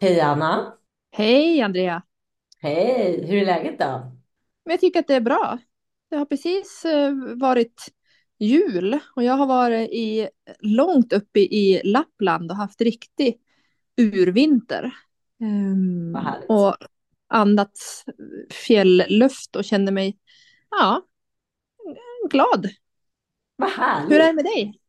Hej Anna! Hej Andrea! Hej! Hur är läget då? Men jag tycker att det är bra. Det har precis eh, varit jul och jag har varit i, långt uppe i Lappland och haft riktig urvinter. Härligt. och andats fjällluft och känner mig ja, glad. Vad Hur är det härligt! med dig?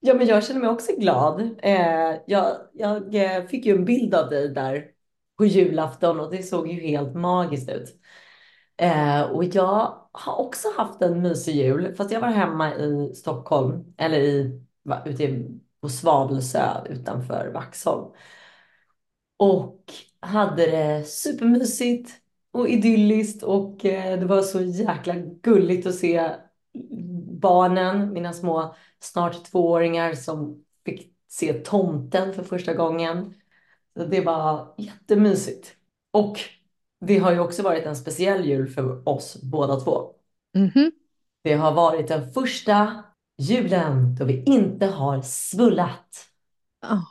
Ja, men jag känner mig också glad. Eh, jag, jag eh, fick ju en bild av dig där på julafton och det såg ju helt magiskt ut. Eh, och jag har också haft en mysig jul, fast jag var hemma i Stockholm, eller i, va, ute på Svavelsö utanför Vaxholm. Och hade det supermysigt och idylliskt och eh, det var så jäkla gulligt att se barnen, mina små snart tvååringar som fick se tomten för första gången. Så det var jättemysigt. Och det har ju också varit en speciell jul för oss båda två. Mhm. Det har varit den första julen då vi inte har svullat. Ja.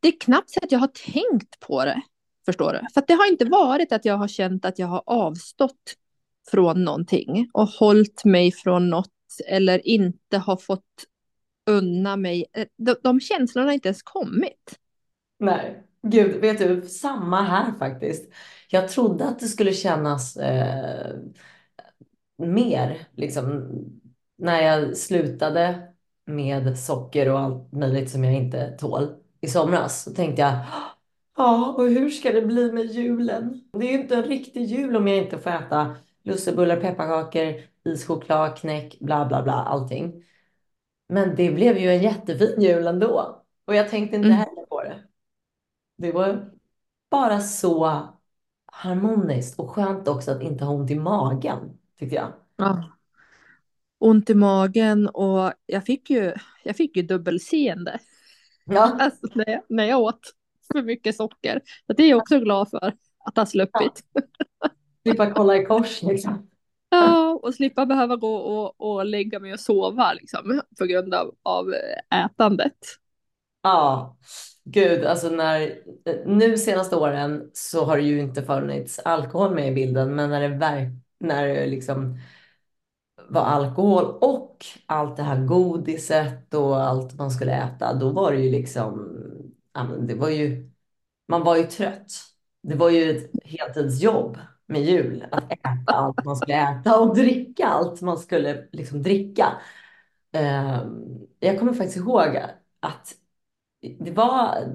Det är knappt så att jag har tänkt på det, förstår du. För det har inte varit att jag har känt att jag har avstått från någonting och hållit mig från något eller inte har fått unna mig. Eh, de, de känslorna har inte ens kommit. Nej, gud, vet du, samma här faktiskt. Jag trodde att det skulle kännas eh, mer, liksom, när jag slutade med socker och allt möjligt som jag inte tål i somras. Så tänkte jag, ja, och hur ska det bli med julen? Det är ju inte en riktig jul om jag inte får äta lussebullar, pepparkakor, ischoklad, knäck, bla bla bla, allting. Men det blev ju en jättefin jul ändå. Och jag tänkte inte Mm. heller på det. Det var bara så harmoniskt och skönt också att inte ha ont i magen, tyckte jag. Ja. Ont i magen och jag fick ju, jag fick ju dubbelseende Ja, alltså, när, jag, när jag åt för mycket socker. Så det är jag också glad för att ha ja. Slippa kolla i kors liksom. Ja, och slippa behöva gå och, och lägga mig och sova liksom, på grund av, av ätandet. Ja, gud, alltså när, nu senaste åren så har det ju inte funnits alkohol med i bilden, men när det, verk, när det liksom var alkohol och allt det här godiset och allt man skulle äta, då var det ju liksom, det var ju, man var ju trött. Det var ju ett heltidsjobb med jul, att äta allt man skulle äta och dricka allt man skulle liksom dricka. Ehm, Jag kommer faktiskt ihåg att det var,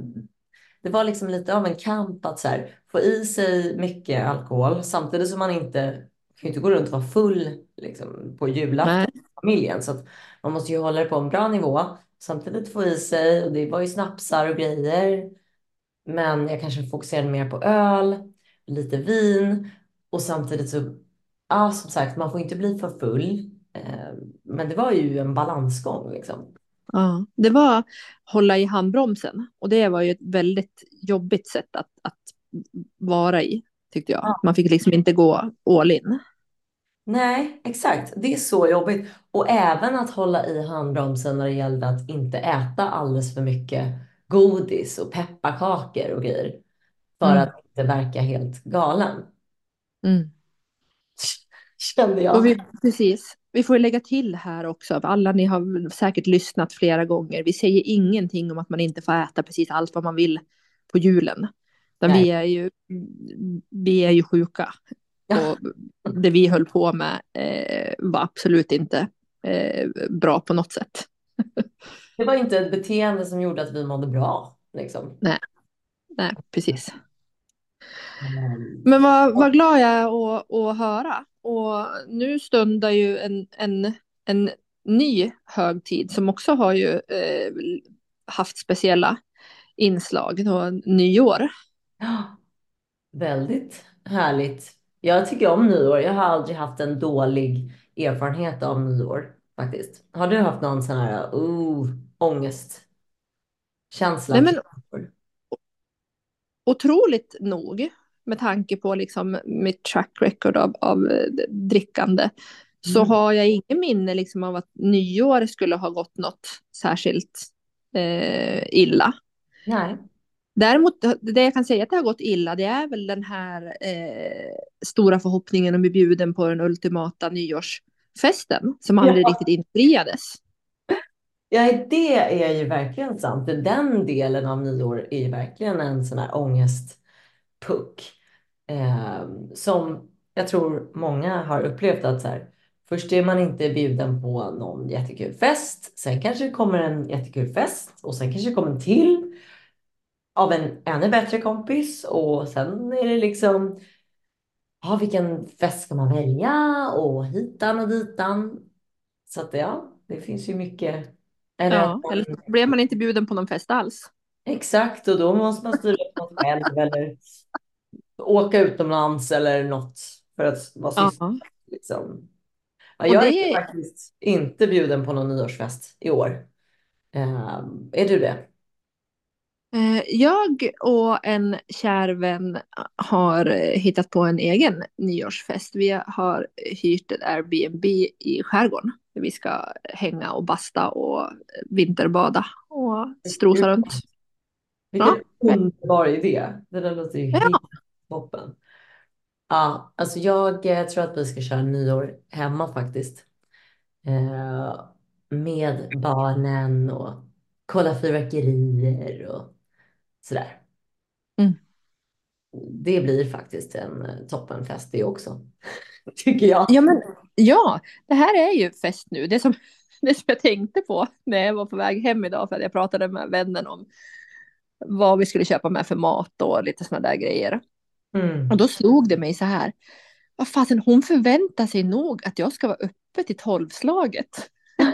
det var liksom lite av en kamp att så här, få i sig mycket alkohol samtidigt som man inte kan inte gå runt och vara full liksom, på julafton med familjen. Så man måste ju hålla det på en bra nivå. Samtidigt få i sig, och det var ju snapsar och grejer. Men jag kanske fokuserade mer på öl, lite vin och samtidigt så, ja som sagt, man får inte bli för full. Eh, Men det var ju en balansgång liksom. Ja, det var hålla i handbromsen och det var ju ett väldigt jobbigt sätt att, att vara i, tyckte jag. Man fick liksom inte gå all in. Nej, exakt. Det är så jobbigt. Och även att hålla i handbromsen när det gällde att inte äta alldeles för mycket godis och pepparkakor och grejer. För Mm. att inte verka helt galen. Mm. Kände Och jag. vi, precis, vi får lägga till här också, alla ni har säkert lyssnat flera gånger, vi säger ingenting om att man inte får äta precis allt vad man vill på julen. Vi är ju, vi är ju sjuka. Ja. Och det vi höll på med eh, var absolut inte eh, bra på något sätt. Det var inte ett beteende som gjorde att vi mådde bra. Liksom. Nej, nej precis. Mm. Men vad, vad glad jag är att, att höra. Och nu stundar ju en, en, en ny högtid som också har ju eh, haft speciella inslag, då, nyår. Ja, väldigt härligt. Jag tycker om nyår. Jag har aldrig haft en dålig erfarenhet av nyår faktiskt. Har du haft någon sån här uh, ångestkänsla? Nej, men? Otroligt nog, med tanke på liksom mitt track record av, av eh, drickande, så Mm. har jag ingen minne liksom av att nyår skulle ha gått något särskilt eh, illa. Nej. Däremot, det jag kan säga att det har gått illa, det är väl den här eh, stora förhoppningen om att bli bjuden på den ultimata nyårsfesten som aldrig Ja. riktigt infriades. Ja, det är ju verkligen sant. Den delen av nyår är ju verkligen en sån här ångestpuck. Eh, som jag tror många har upplevt att så här, först är man inte bjuden på någon jättekul fest. Sen kanske det kommer en jättekul fest och sen kanske det kommer en till av en ännu bättre kompis och sen är det liksom, ja, vilken fest ska man välja och hitan och ditan. Så att ja, det finns ju mycket. Eller Ja, man, eller så blev man inte bjuden på någon fest alls. exakt, och då måste man styra upp något själv eller åka utomlands eller något för att vara Ja. syster. Liksom. Ja, jag det är faktiskt inte bjuden på någon nyårsfest i år. Eh, är du det? Eh, Jag och en kär vän har eh, hittat på en egen nyårsfest. Vi har hyrt ett Airbnb i skärgården. Vi ska hänga och basta och vinterbada och strosa runt. Vilken Ja. underbar idé. Det där låter ju Ja. helt toppen. Ja, alltså jag eh, tror att vi ska köra nyår hemma faktiskt. Eh, med barnen och kolla fyrverkerier och sådär. Mm. Det blir faktiskt en eh, toppenfest det också. Tycker jag. Ja, men ja, det här är ju fest nu. Det som, det som jag tänkte på när jag var på väg hem idag för att jag pratade med vännen om vad vi skulle köpa med för mat och lite sådana där grejer. Mm. Och då slog det mig så här. Vad fasen, hon förväntar sig nog att jag ska vara uppe till tolvslaget.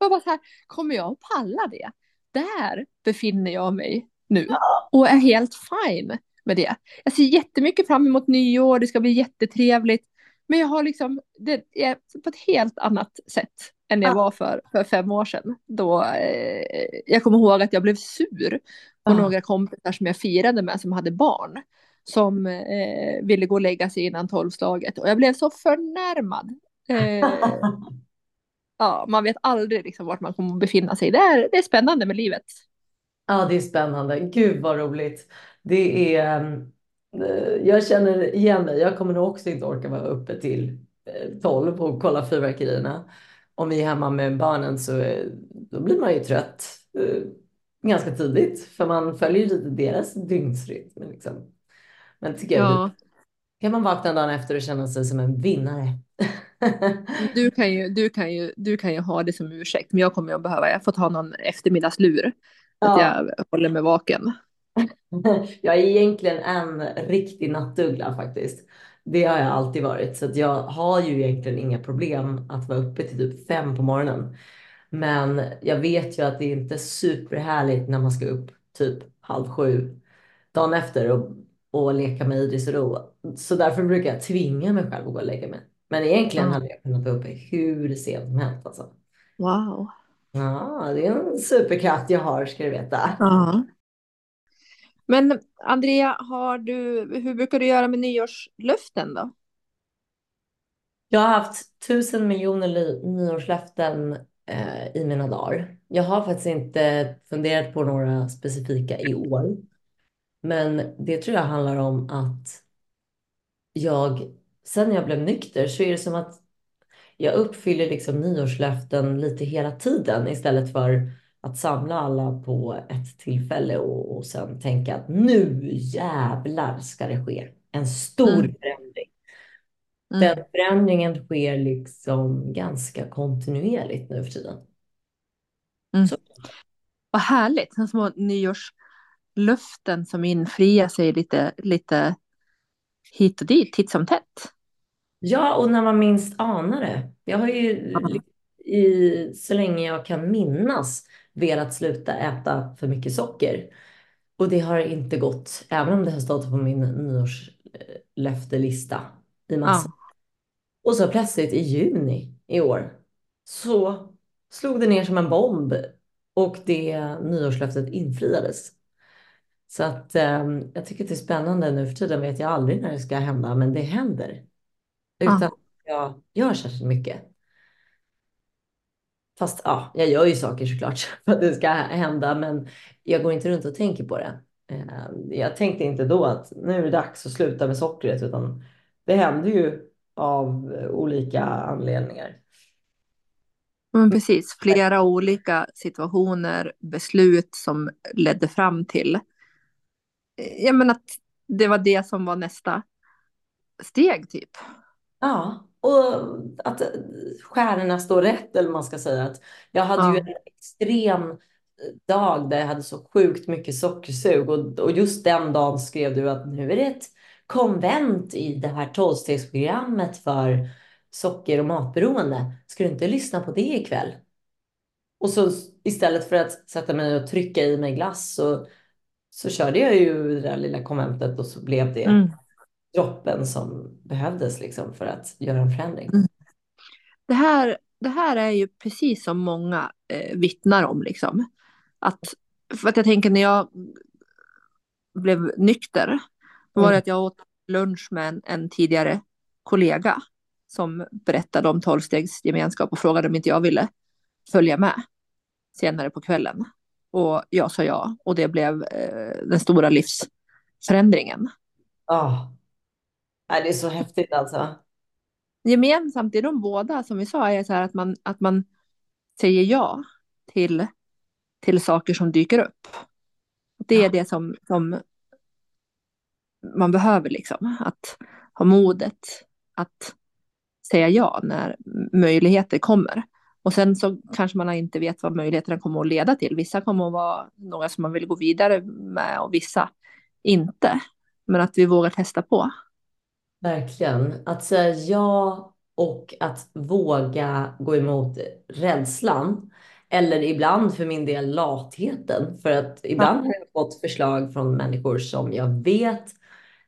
Jag bara så här, kommer jag att palla det? Där befinner jag mig nu och är helt fine med det. Jag ser jättemycket fram emot nyår, det ska bli jättetrevligt. Men jag har liksom, det är på ett helt annat sätt än jag Ja. var för, för fem år sedan. Då, eh, jag kommer ihåg att jag blev sur på Ja. några kompisar som jag firade med som hade barn. Som eh, ville gå och lägga sig innan tolvslaget. Och jag blev så förnärmad. Eh, ja, man vet aldrig liksom vart man kommer att befinna sig. Det är, det är spännande med livet. Ja, det är spännande. Gud vad roligt. Det är, eh, jag känner igen mig. Jag kommer nog också inte orka vara uppe till eh, 12 och kolla fyrverkerierna. Om vi är hemma med barnen så eh, då blir man ju trött eh, ganska tidigt. För man följer ju lite deras dygnsrytm. Liksom. Men tycker jag, Ja, kan man vakna dagen efter och känna sig som en vinnare. du kan, ju, du, kan ju, du kan ju ha det som ursäkt, men jag kommer att behöva, jag fått ha någon eftermiddagslur. Att Ja. jag håller mig vaken. Jag är egentligen en riktig nattuggla faktiskt. Det har jag alltid varit. Så jag har ju egentligen inga problem att vara uppe till typ fem på morgonen. Men jag vet ju att det är inte superhärligt när man ska upp typ halv sju dagen efter och, och leka med Idris och Ro. Så därför brukar jag tvinga mig själv att gå och lägga mig. Men egentligen hade jag kunnat vara uppe hur sent som helst alltså. Wow. Ja, det är en superkraft jag har ska du veta. Ja. Men Andrea, har du, hur brukar du göra med nyårslöften då? Jag har haft tusen miljoner nyårslöften eh, i mina dagar. Jag har faktiskt inte funderat på några specifika i år. Men det tror jag handlar om att jag, sen jag blev nykter så är det som att jag uppfyller liksom nyårslöften lite hela tiden istället för att samla alla på ett tillfälle och, och sen tänka att nu jävlar ska det ske en stor Mm. förändring. Mm. Den förändringen sker liksom ganska kontinuerligt nu för tiden. Mm. Så, Vad härligt, sådana små nyårslöften som infriar sig lite, lite hit och dit, titt som tätt. ja, och när man minst anar det. Jag har ju i, så länge jag kan minnas velat sluta äta för mycket socker. Och det har inte gått, även om det har stått på min nyårslöftelista i massa. Ja. Och så plötsligt i juni i år så slog det ner som en bomb och det nyårslöftet infriades. Så att eh, jag tycker att det är spännande nu för tiden vet jag aldrig när det ska hända, men det händer. Utan Ja. jag gör särskilt mycket. Fast ja, jag gör ju saker såklart för att det ska hända, men jag går inte runt och tänker på det. Eh, Jag tänkte inte då att nu är det dags att sluta med sockret, utan det hände ju av olika anledningar. Men precis, flera olika situationer, beslut som ledde fram till ja, men att det var det som var nästa steg typ. Ja, och att stjärnorna står rätt, eller man ska säga. att Jag hade ju Ja. en extrem dag där jag hade så sjukt mycket sockersug och, och just den dagen skrev du att nu är det ett konvent i det här tolvstegsprogrammet för socker och matberoende. Ska du inte lyssna på det ikväll? Och så istället för att sätta mig och trycka i mig glass så, så körde jag ju det där lilla konventet och så blev det Mm. Droppen som behövdes liksom för att göra en förändring. Mm. Det, här, det här är ju precis som många eh, vittnar om. Liksom. Att, för att jag tänker när jag blev nykter, då var det Mm. att jag åt lunch med en, en tidigare kollega som berättade om tolvstegsgemenskap och frågade om inte jag ville följa med senare på kvällen. Och jag sa ja och det blev eh, den stora livsförändringen. Ja, Nej, det är så häftigt alltså. Gemensamt i de båda som vi sa är så här att man, att man säger ja till, till saker som dyker upp. Det är Ja. det som, som man behöver liksom. Att ha modet att säga ja när möjligheter kommer. Och sen så kanske man inte vet vad möjligheterna kommer att leda till. Vissa kommer att vara några som man vill gå vidare med och vissa inte. Men att vi vågar testa på. Verkligen. Att säga ja och att våga gå emot rädslan. Eller ibland för min del latheten. För att ibland har jag fått förslag från människor som jag vet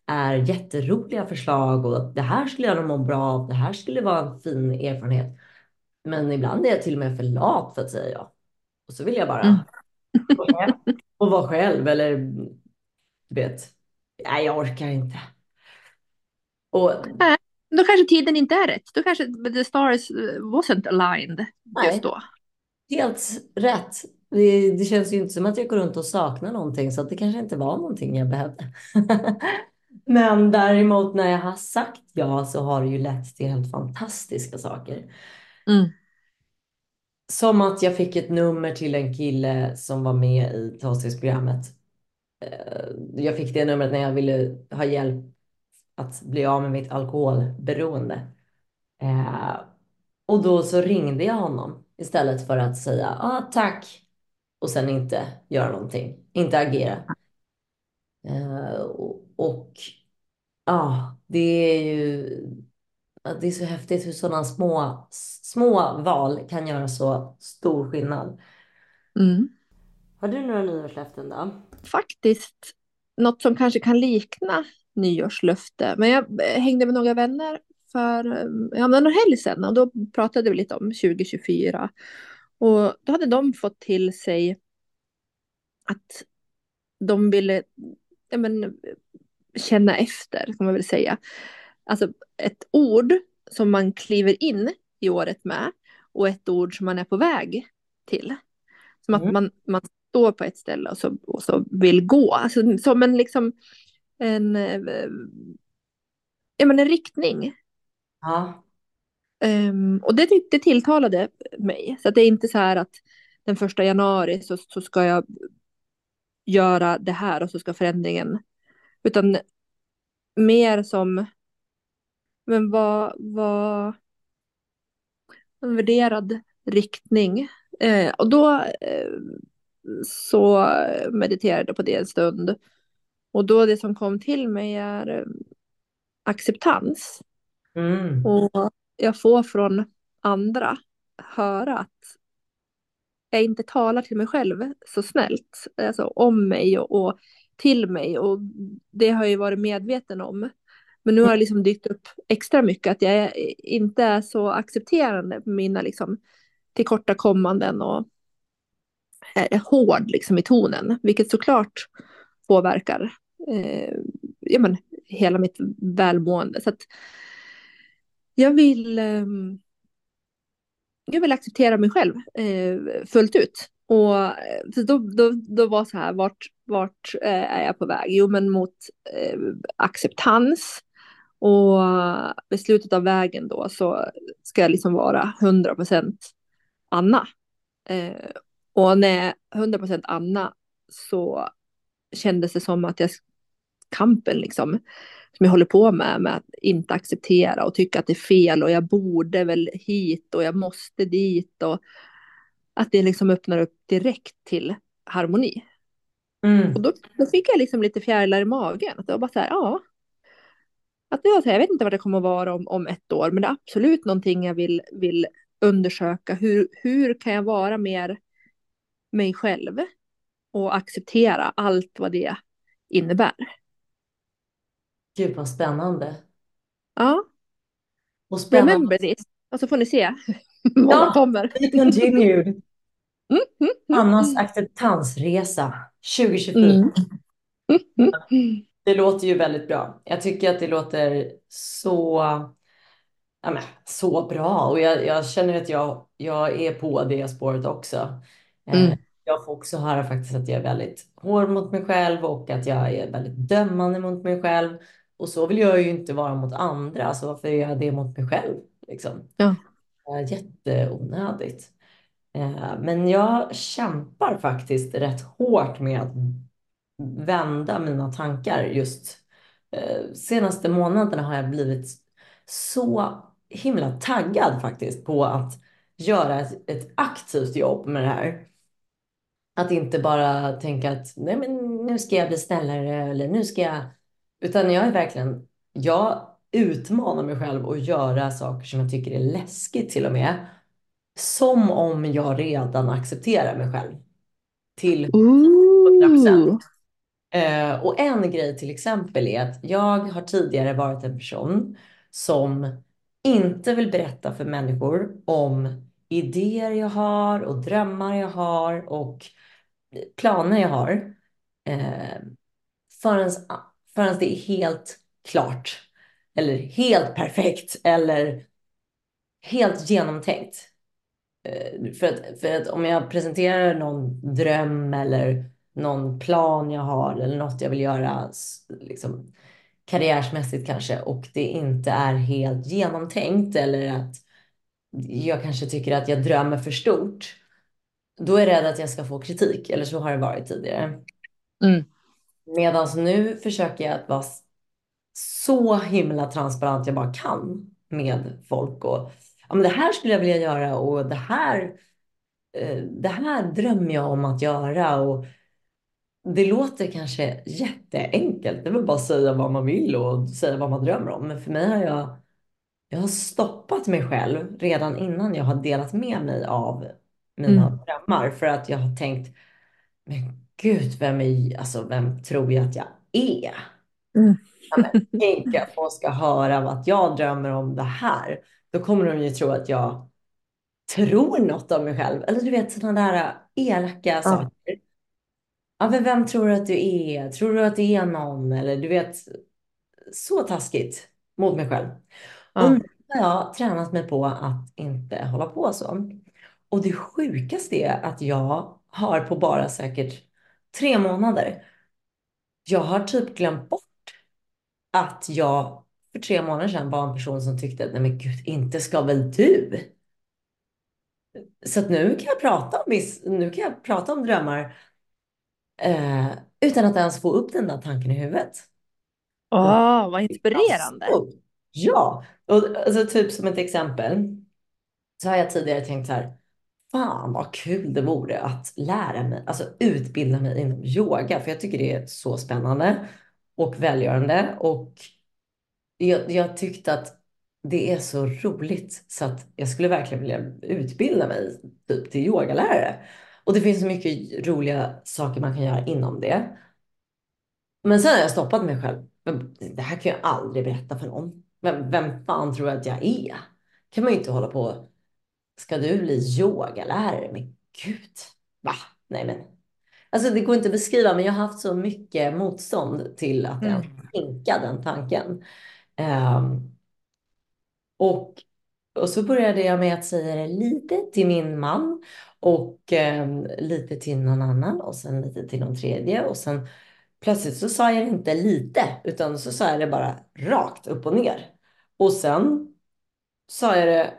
är jätteroliga förslag och att det här skulle jag nog må bra av. Det här skulle vara en fin erfarenhet. Men ibland är jag till och med för lat för att säga ja. Och så vill jag bara Mm. och vara själv eller du vet, nej jag orkar inte. Och Då kanske tiden inte är rätt. Då kanske the stars wasn't aligned Nej. just då. helt rätt. Det, det känns ju inte som att jag går runt och saknar någonting så att det kanske inte var någonting jag behövde. Men däremot när jag har sagt ja så har det ju lett till helt fantastiska saker. Mm. Som att jag fick ett nummer till en kille som var med i tolvstegsprogrammet. Eh, Jag fick det numret när jag ville ha hjälp att bli av med mitt alkoholberoende. Eh, Och då så ringde jag honom istället för att säga ah, tack och sen inte göra någonting, inte agera. Eh, och ja, det är ju det är så häftigt hur sådana små, små val kan göra så stor skillnad. Mm. Har du några nyårslöften då? Faktiskt något som kanske kan likna nyårslöfte. Men jag eh, hängde med några vänner för eh, ja, men någon helg sedan och då pratade vi lite om 2024. Och då hade de fått till sig att de ville ja, men, känna efter, kan man väl säga. Alltså ett ord som man kliver in i året med och ett ord som man är på väg till. Som att Mm. man, man står på ett ställe och så, och så vill gå. Alltså, som en, liksom, en, eh, ja, men en riktning. Ja, Ehm, och det, det tilltalade mig. Så att det är inte så här att den första januari så, så ska jag göra det här och så ska förändringen. Utan mer som, men vad, vad, en värderad riktning. Eh, och då eh, så mediterade jag på det en stund. Och då det som kom till mig är eh, acceptans. mm. Och jag får från andra höra att jag inte talar till mig själv så snällt. Alltså om mig och, och till mig. Och det har jag ju varit medveten om. Men nu har det liksom dykt upp extra mycket att jag inte är så accepterande på mina liksom, tillkortakommanden och är hård liksom, i tonen. Vilket såklart påverkar eh, ja, men, hela mitt välmående. Så att jag vill, eh, jag vill acceptera mig själv eh, fullt ut. Och eh, så då, då, då var så här, vart, vart eh, är jag på väg? Jo, men mot eh, acceptans. Och vid slutet av vägen då så ska jag liksom vara 100% Anna. Eh, och när jag är 100% Anna så kändes det som att jag kampen liksom som jag håller på med, med att inte acceptera och tycka att det är fel och jag borde väl hit och jag måste dit och att det liksom öppnar upp direkt till harmoni. Mm. Och då, då fick jag liksom lite fjärilar i magen. Att det var bara så här, ja. Att det var så här, jag vet inte vad det kommer att vara om, om ett år, men det är absolut någonting jag vill, vill undersöka. Hur, hur kan jag vara mer mig själv och acceptera allt vad det innebär? Gud vad spännande. Ja, Och spännande. remember this. Och så får ni se vad Ja. kommer. We continued. Mm, mm, mm, Annas acceptansresa 2024. mm. Mm, mm. Det låter ju väldigt bra. Jag tycker att det låter så, ja, men, så bra och jag, jag känner att jag, jag är på det spåret också. Eh, Mm. Jag får också höra faktiskt att jag är väldigt hård mot mig själv och att jag är väldigt dömande mot mig själv. Och så vill jag ju inte vara mot andra, så varför gör jag det mot mig själv? Liksom. Ja. Jätteonödigt. Eh, Men jag kämpar faktiskt rätt hårt med att vända mina tankar just eh, senaste månaderna har jag blivit så himla taggad faktiskt på att göra ett, ett aktivt jobb med det här. Att inte bara tänka att nej men nu ska jag bli snällare eller nu ska jag... Utan jag är verkligen, jag utmanar mig själv att göra saker som jag tycker är läskigt till och med. Som om jag redan accepterar mig själv. Till Ooh. Eh, och en grej till exempel är att jag har tidigare varit en person som inte vill berätta för människor om idéer jag har och drömmar jag har och planer jag har. Eh, förrän, förrän det är helt klart. Eller helt perfekt. Eller helt genomtänkt. Eh, För att, för att om jag presenterar någon dröm eller någon plan jag har eller något jag vill göra liksom, karriärsmässigt kanske och det inte är helt genomtänkt eller att jag kanske tycker att jag drömmer för stort, då är jag rädd att jag ska få kritik. Eller så har det varit tidigare. Mm. Medan nu försöker jag att vara så himla transparent jag bara kan med folk. Och, ja, men det här skulle jag vilja göra och det här, eh, det här drömmer jag om att göra. Och det låter kanske jätteenkelt. Det är väl bara att säga vad man vill och säga vad man drömmer om. Men för mig har jag, jag har stoppat mig själv redan innan jag har delat med mig av mina Mm. drömmar. För att jag har tänkt, men gud, vem, är, alltså, vem tror jag att jag är? Mm. Tänk att folk ska höra vad jag drömmer om det här. Då kommer de ju tro att jag tror något om mig själv. Eller du vet sådana där elaka saker. Ja, men vem tror du att du är? Tror du att det är någon? Eller du vet, så taskigt mot mig själv. Och Ja. nu har jag tränat mig på att inte hålla på så. Och det sjukaste är att jag har på bara säkert tre månader. Jag har typ glömt bort att jag för tre månader sedan var en person som tyckte, nej men gud, inte ska väl du? Så att nu kan jag prata om, viss, nu kan jag prata om drömmar eh, utan att ens få upp den där tanken i huvudet. Åh, vad inspirerande. Ja, och alltså, typ som ett exempel så har jag tidigare tänkt så här, fan vad kul det vore att lära mig, alltså utbilda mig inom yoga, för jag tycker det är så spännande och välgörande och jag, jag tyckte att det är så roligt så att jag skulle verkligen vilja utbilda mig typ till yogalärare. Och det finns så mycket roliga saker man kan göra inom det. Men sen har jag stoppat mig själv. Men Det här kan jag aldrig berätta för någon. Vem, vem fan tror jag att jag är? kan man ju inte hålla på. Ska du bli yogalärare? Men gud, va? Nej men. Alltså det går inte att beskriva, men jag har haft så mycket motstånd till att Mm. tänka den tanken. Ehm, och Och så började jag med att säga det lite till min man och eh, lite till någon annan och sen lite till någon tredje och sen plötsligt så sa jag det inte lite utan så sa jag det bara rakt upp och ner. Och sen sa jag det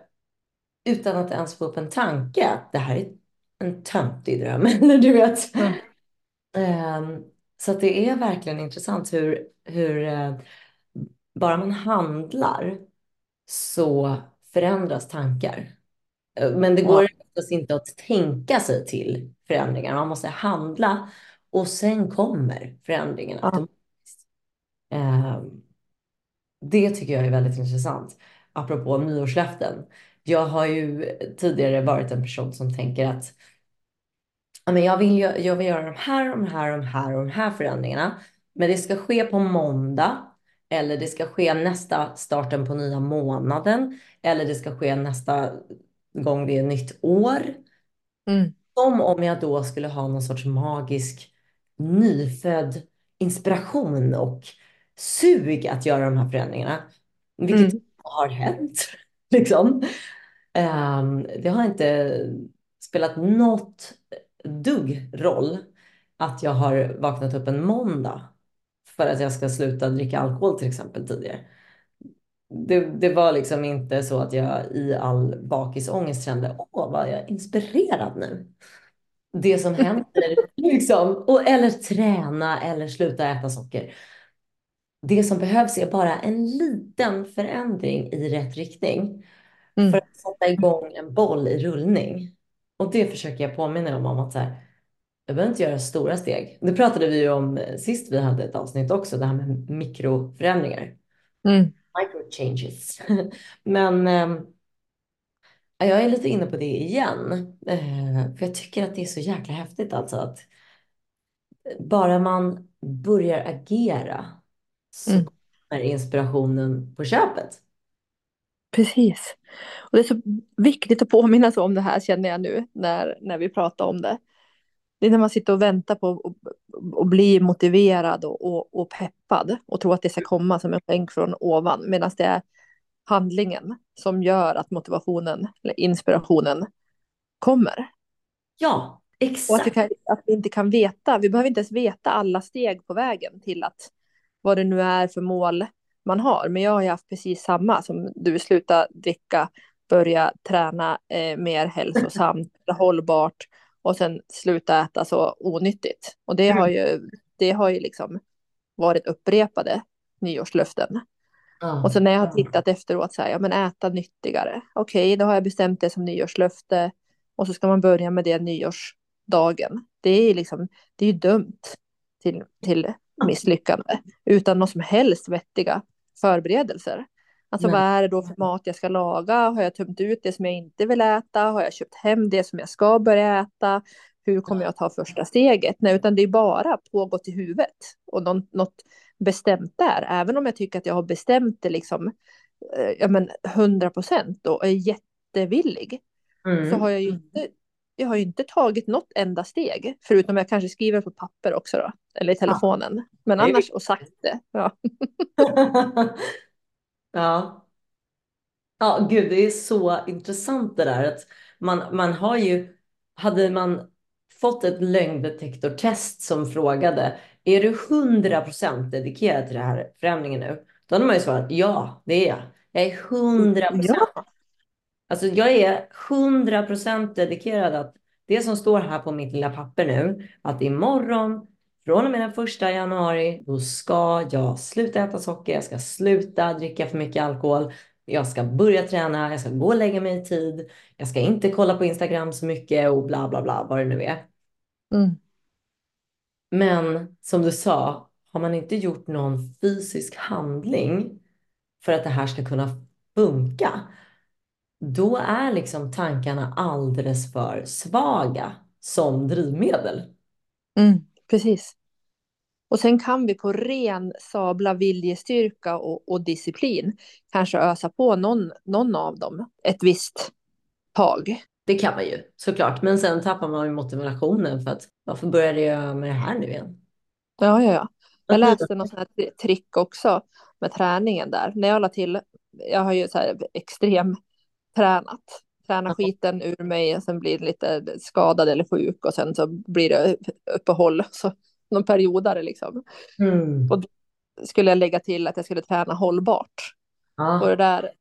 utan att ens få upp en tanke att det här är en töntig dröm. Eller du vet. Mm. Um, så det är verkligen intressant hur, hur uh, bara man handlar så förändras tankar. Uh, men det går oftast inte att tänka sig till förändringar. Man måste handla och sen kommer förändringen Ja. automatiskt. Um, det tycker jag är väldigt intressant. Apropå nyårslöften. Jag har ju tidigare varit en person som tänker att ja, men jag, vill, jag vill göra de här, de här, de här och de här förändringarna. Men det ska ske på måndag. Eller det ska ske nästa starten på nya månaden. Eller det ska ske nästa gång det är nytt år. Mm. Som om jag då skulle ha någon sorts magisk nyfödd inspiration och sug att göra de här förändringarna. Vilket Mm. har hänt. Liksom. Ehm, det har inte spelat något dugg roll att jag har vaknat upp en måndag för att jag ska sluta dricka alkohol till exempel tidigare. Det, det var liksom inte så att jag i all bakisångest kände åh vad jag är inspirerad nu. Det som händer liksom, och, eller träna eller sluta äta socker. Det som behövs är bara en liten förändring i rätt riktning Mm. för att sätta igång en boll i rullning. Och det försöker jag påminna dem om att så här, jag behöver inte göra stora steg. Det pratade vi ju om eh, sist vi hade ett avsnitt också, det här med mikroförändringar. Mm. Micro changes. Men eh, jag är lite inne på det igen. Eh, för jag tycker att det är så jäkla häftigt alltså att bara man börjar agera så Mm. kommer inspirationen på köpet. Precis. Och det är så viktigt att påminna sig om det här känner jag nu när, när vi pratar om det. Det är när man sitter och väntar på att bli motiverad och, och, och peppad och tror att det ska komma som en skänk från ovan. Medan det är handlingen som gör att motivationen eller inspirationen kommer. Ja, Och att exakt. vi, kan, att vi inte kan veta, vi behöver inte ens veta alla steg på vägen till att vad det nu är för mål man har. Men jag har ju haft precis samma som du, sluta dricka, börja träna eh, mer hälsosamt, hållbart och sen sluta äta så onyttigt. Och det har ju, det har ju liksom varit upprepade nyårslöften. Ja. Och sen när jag har tittat efteråt så här, ja men äta nyttigare. Okej, då har jag bestämt det som nyårslöfte. Och så ska man börja med det nyårsdagen. Det är liksom, det är ju dumt till, till misslyckande. Utan någon som helst vettiga förberedelser. Alltså Nej. vad är det då för mat jag ska laga? Har jag tömt ut det som jag inte vill äta? Har jag köpt hem det som jag ska börja äta? Hur kommer jag ta första steget? Nej, utan det är bara pågått i huvudet. Och någon, något bestämt där. Även om jag tycker att jag har bestämt det liksom eh, ja, men 100 procent och är jättevillig. Så Mm. har jag ju inte, jag har ju inte tagit något enda steg. Förutom jag kanske skriver på papper också då. Eller i telefonen. Men Det är annars och sagt det. Ja. Ja. Ja, gud, det är så intressant det där att man, man har ju, hade man fått ett lögndetektortest som frågade, är du 100% dedikerad till den här förändringen nu? Då hade man ju svarat, ja, det är jag. Jag är 100%. Ja. Alltså jag är 100% dedikerad att det som står här på mitt lilla papper nu, att imorgon från och med den första januari, då ska jag sluta äta socker, jag ska sluta dricka för mycket alkohol, jag ska börja träna, jag ska gå och lägga mig i tid, jag ska inte kolla på Instagram så mycket och bla bla bla, vad det nu är. Mm. Men som du sa, har man inte gjort någon fysisk handling för att det här ska kunna funka, då är liksom tankarna alldeles för svaga som drivmedel. Mm. Precis. Och sen kan vi på ren sabla viljestyrka och, och disciplin kanske ösa på någon, någon av dem ett visst tag. Det kan man ju såklart, men sen tappar man ju motivationen för att varför började jag med det här nu igen? Ja, ja, ja. Jag läste något sånt här tri- trick också med träningen där. När jag la till, jag har ju så här extrem tränat. Träna skiten ur mig och sen blir lite skadad eller sjuk och sen så blir det uppehåll. Så någon periodare liksom. Mm. Och då skulle jag lägga till att jag skulle träna hållbart. Och det där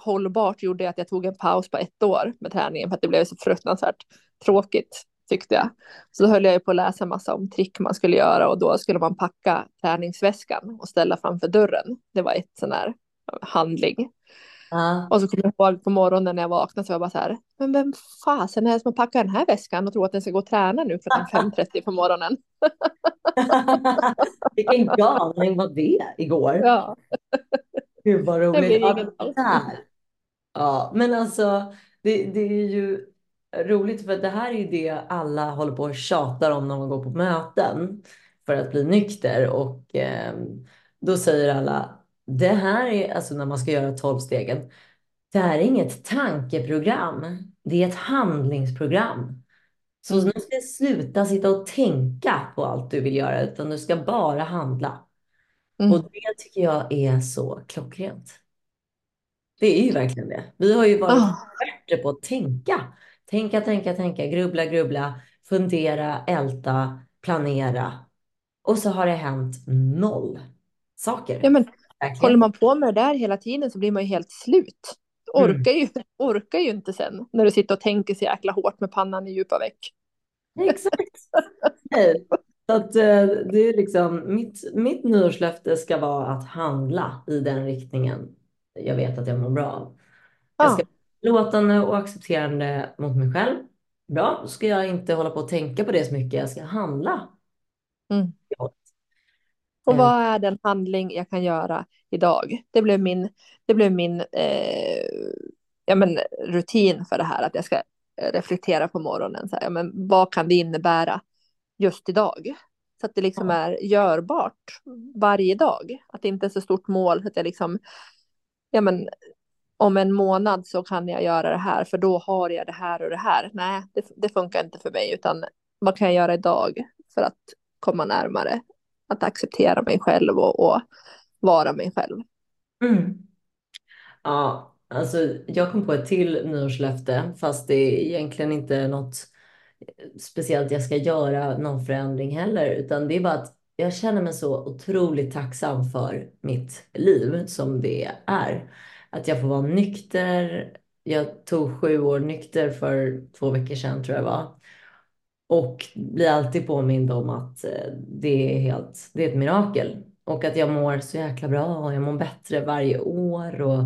hållbart gjorde att jag tog en paus på ett år med träningen för att det blev så fruktansvärt tråkigt tyckte jag. Så då höll jag ju på att läsa massa om trick man skulle göra och då skulle man packa träningsväskan och ställa framför dörren. Det var ett sån här handling. Ja. Och så kom jag ihåg på morgonen när jag vaknade så var jag bara så här, men vem fasen är det som har packat den här väskan och tror att den ska gå och träna nu klockan 5.30 på morgonen? Vilken galning var det igår? Ja, Gud vad roligt. Ja. Ja, men alltså det, det är ju roligt för det här är ju det alla håller på och tjatar om när man går på möten för att bli nykter och eh, då säger alla det här är alltså när man ska göra tolvstegen. Det här är inget tankeprogram. Det är ett handlingsprogram. Så Mm. nu ska du sluta sitta och tänka på allt du vill göra utan du ska bara handla. Mm. Och det tycker jag är så klockrent. Det är ju verkligen det. Vi har ju varit Ah, experter på att tänka. Tänka, tänka, tänka, grubbla, grubbla, fundera, älta, planera. Och så har det hänt noll saker. ja, men Verkligen. håller man på med det där hela tiden så blir man ju helt slut. Mm. Orkar ju, orkar ju inte sen när du sitter och tänker så jäkla hårt med pannan i djupa veck. Exakt. Nej. Så att eh, det är liksom mitt, mitt nyårslöfte ska vara att handla i den riktningen jag vet att jag mår bra av. Jag ska Ja, vara låtande och accepterande mot mig själv. Bra, då ska jag inte hålla på och tänka på det så mycket. Jag ska handla. mm. Ja. Och Eh, vad är den handling jag kan göra idag? Det blev min, det blev min eh, ja, men, rutin för det här, att jag ska eh, reflektera på morgonen. Så här, ja, men, vad kan det innebära just idag? Så att det liksom är görbart varje dag. Att det inte är så stort mål. så Att jag liksom, ja, men, om en månad så kan jag göra det här, för då har jag det här och det här. Nej, det, det funkar inte för mig, utan vad kan jag göra idag för att komma närmare? Att acceptera mig själv och, och vara mig själv. Mm. Ja, alltså jag kom på ett till nyårslöfte fast det är egentligen inte något speciellt jag ska göra någon förändring heller utan det är bara att jag känner mig så otroligt tacksam för mitt liv som det är. Att jag får vara nykter. Jag tog sju år nykter för två veckor sedan tror jag det var. Och blir alltid påmind om att eh, det är helt, det är ett mirakel. Och att jag mår så jäkla bra och jag mår bättre varje år. Och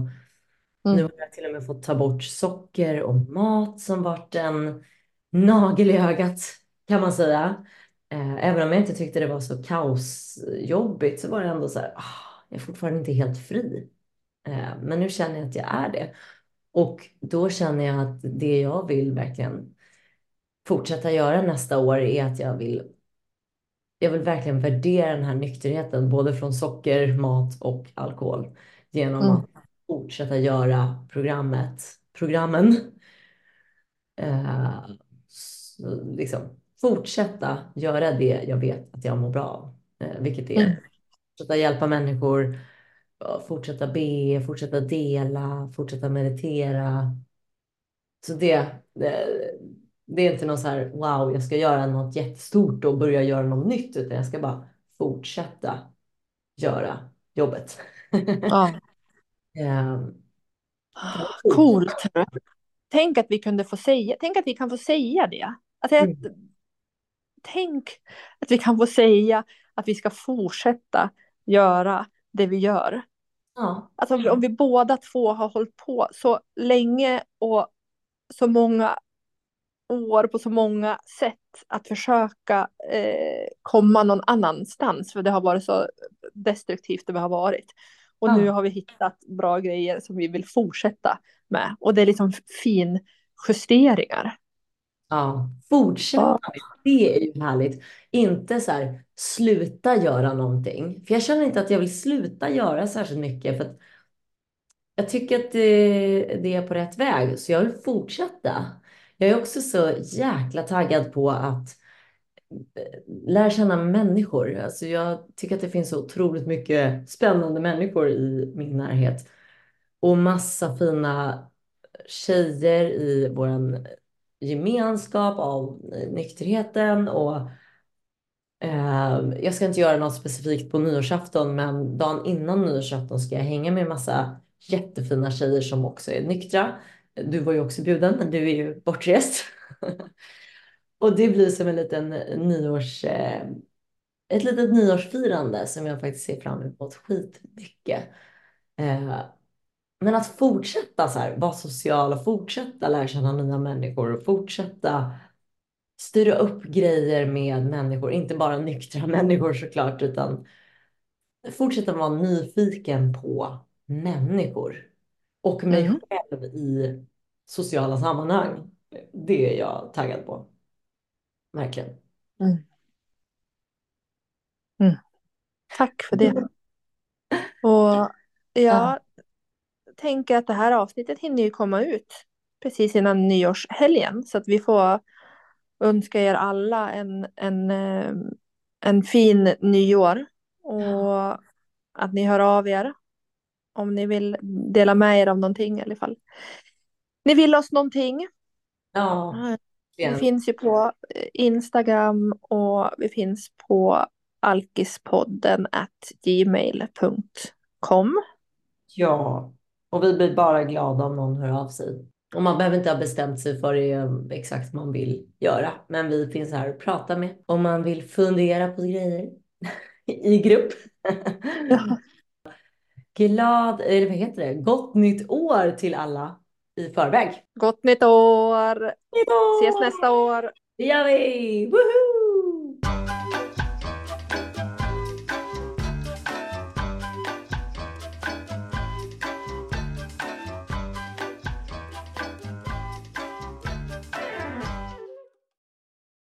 nu Mm. har jag till och med fått ta bort socker och mat som varit en nagel i ögat kan man säga. Eh, Även om jag inte tyckte det var så kaosjobbigt så var det ändå så här, ah, jag är fortfarande inte helt fri. Eh, Men nu känner jag att jag är det. Och då känner jag att det jag vill verkligen fortsätta göra nästa år är att jag vill, jag vill verkligen värdera den här nykterheten, både från socker, mat och alkohol, genom Mm. att fortsätta göra programmet, programmen, eh, så liksom, fortsätta göra det jag vet att jag mår bra av, eh, vilket är Mm. fortsätta hjälpa människor, fortsätta be, fortsätta dela, fortsätta meditera. Så det, det, det är inte någon så här wow, jag ska göra något jättestort och börja göra något nytt, utan jag ska bara fortsätta göra jobbet. Ja. Var coolt. Tänk att vi kunde få säga, tänk att vi kan få säga det. Alltså, jag, Mm. tänk att vi kan få säga att vi ska fortsätta göra det vi gör. Ja, Alltså om vi, om vi båda två har hållit på så länge och så många år på så många sätt att försöka eh, komma någon annanstans. För det har varit så destruktivt det har varit. Och nu ja, har vi hittat bra grejer som vi vill fortsätta med. Och det är liksom fin justeringar. ja. Fortsätta Ja. det är ju härligt. Inte så här sluta göra någonting. För jag känner inte att jag vill sluta göra särskilt mycket. För att Jag tycker att det, det är på rätt väg, så jag vill fortsätta. Jag är också så jäkla taggad på att eh, lära känna människor. Alltså jag tycker att det finns så otroligt mycket spännande människor i min närhet. Och massa fina tjejer i vår gemenskap av nykterheten och eh, jag ska inte göra något specifikt på nyårsafton men dagen innan nyårsafton ska jag hänga med massa jättefina tjejer som också är nyktra. Du var ju också bjuden men du är ju bortrest. och det blir som en liten nyårs, eh, ett litet nyårsfirande som jag faktiskt ser fram emot skitmycket. Eh, men att fortsätta så här, vara social och fortsätta lära känna nya människor och fortsätta styra upp grejer med människor, inte bara nyktra människor såklart, utan fortsätta vara nyfiken på människor och mig Mm. själv i sociala sammanhang. Det är jag taggad på. Verkligen. Mm. Mm. Tack för det. Och jag tänker att det här avsnittet hinner ju komma ut precis innan nyårshelgen så att vi får önska er alla en, en, eh, en fin nyår och att ni hör av er om ni vill dela med er av någonting i alla fall. Ni vill oss någonting. Ja, Vi igen. finns ju på eh, Instagram och vi finns på alkispodden at gmail.com. ja. Och vi blir bara glada om någon hör av sig. Och man behöver inte ha bestämt sig för det exakt man vill göra. Men vi finns här och pratar med. Om man vill fundera på grejer i grupp. Ja. Glad, eller vad heter det? Gott nytt år till alla i förväg. Gott nytt år! Hejdå! Ses nästa år! Det gör vi! Woohoo!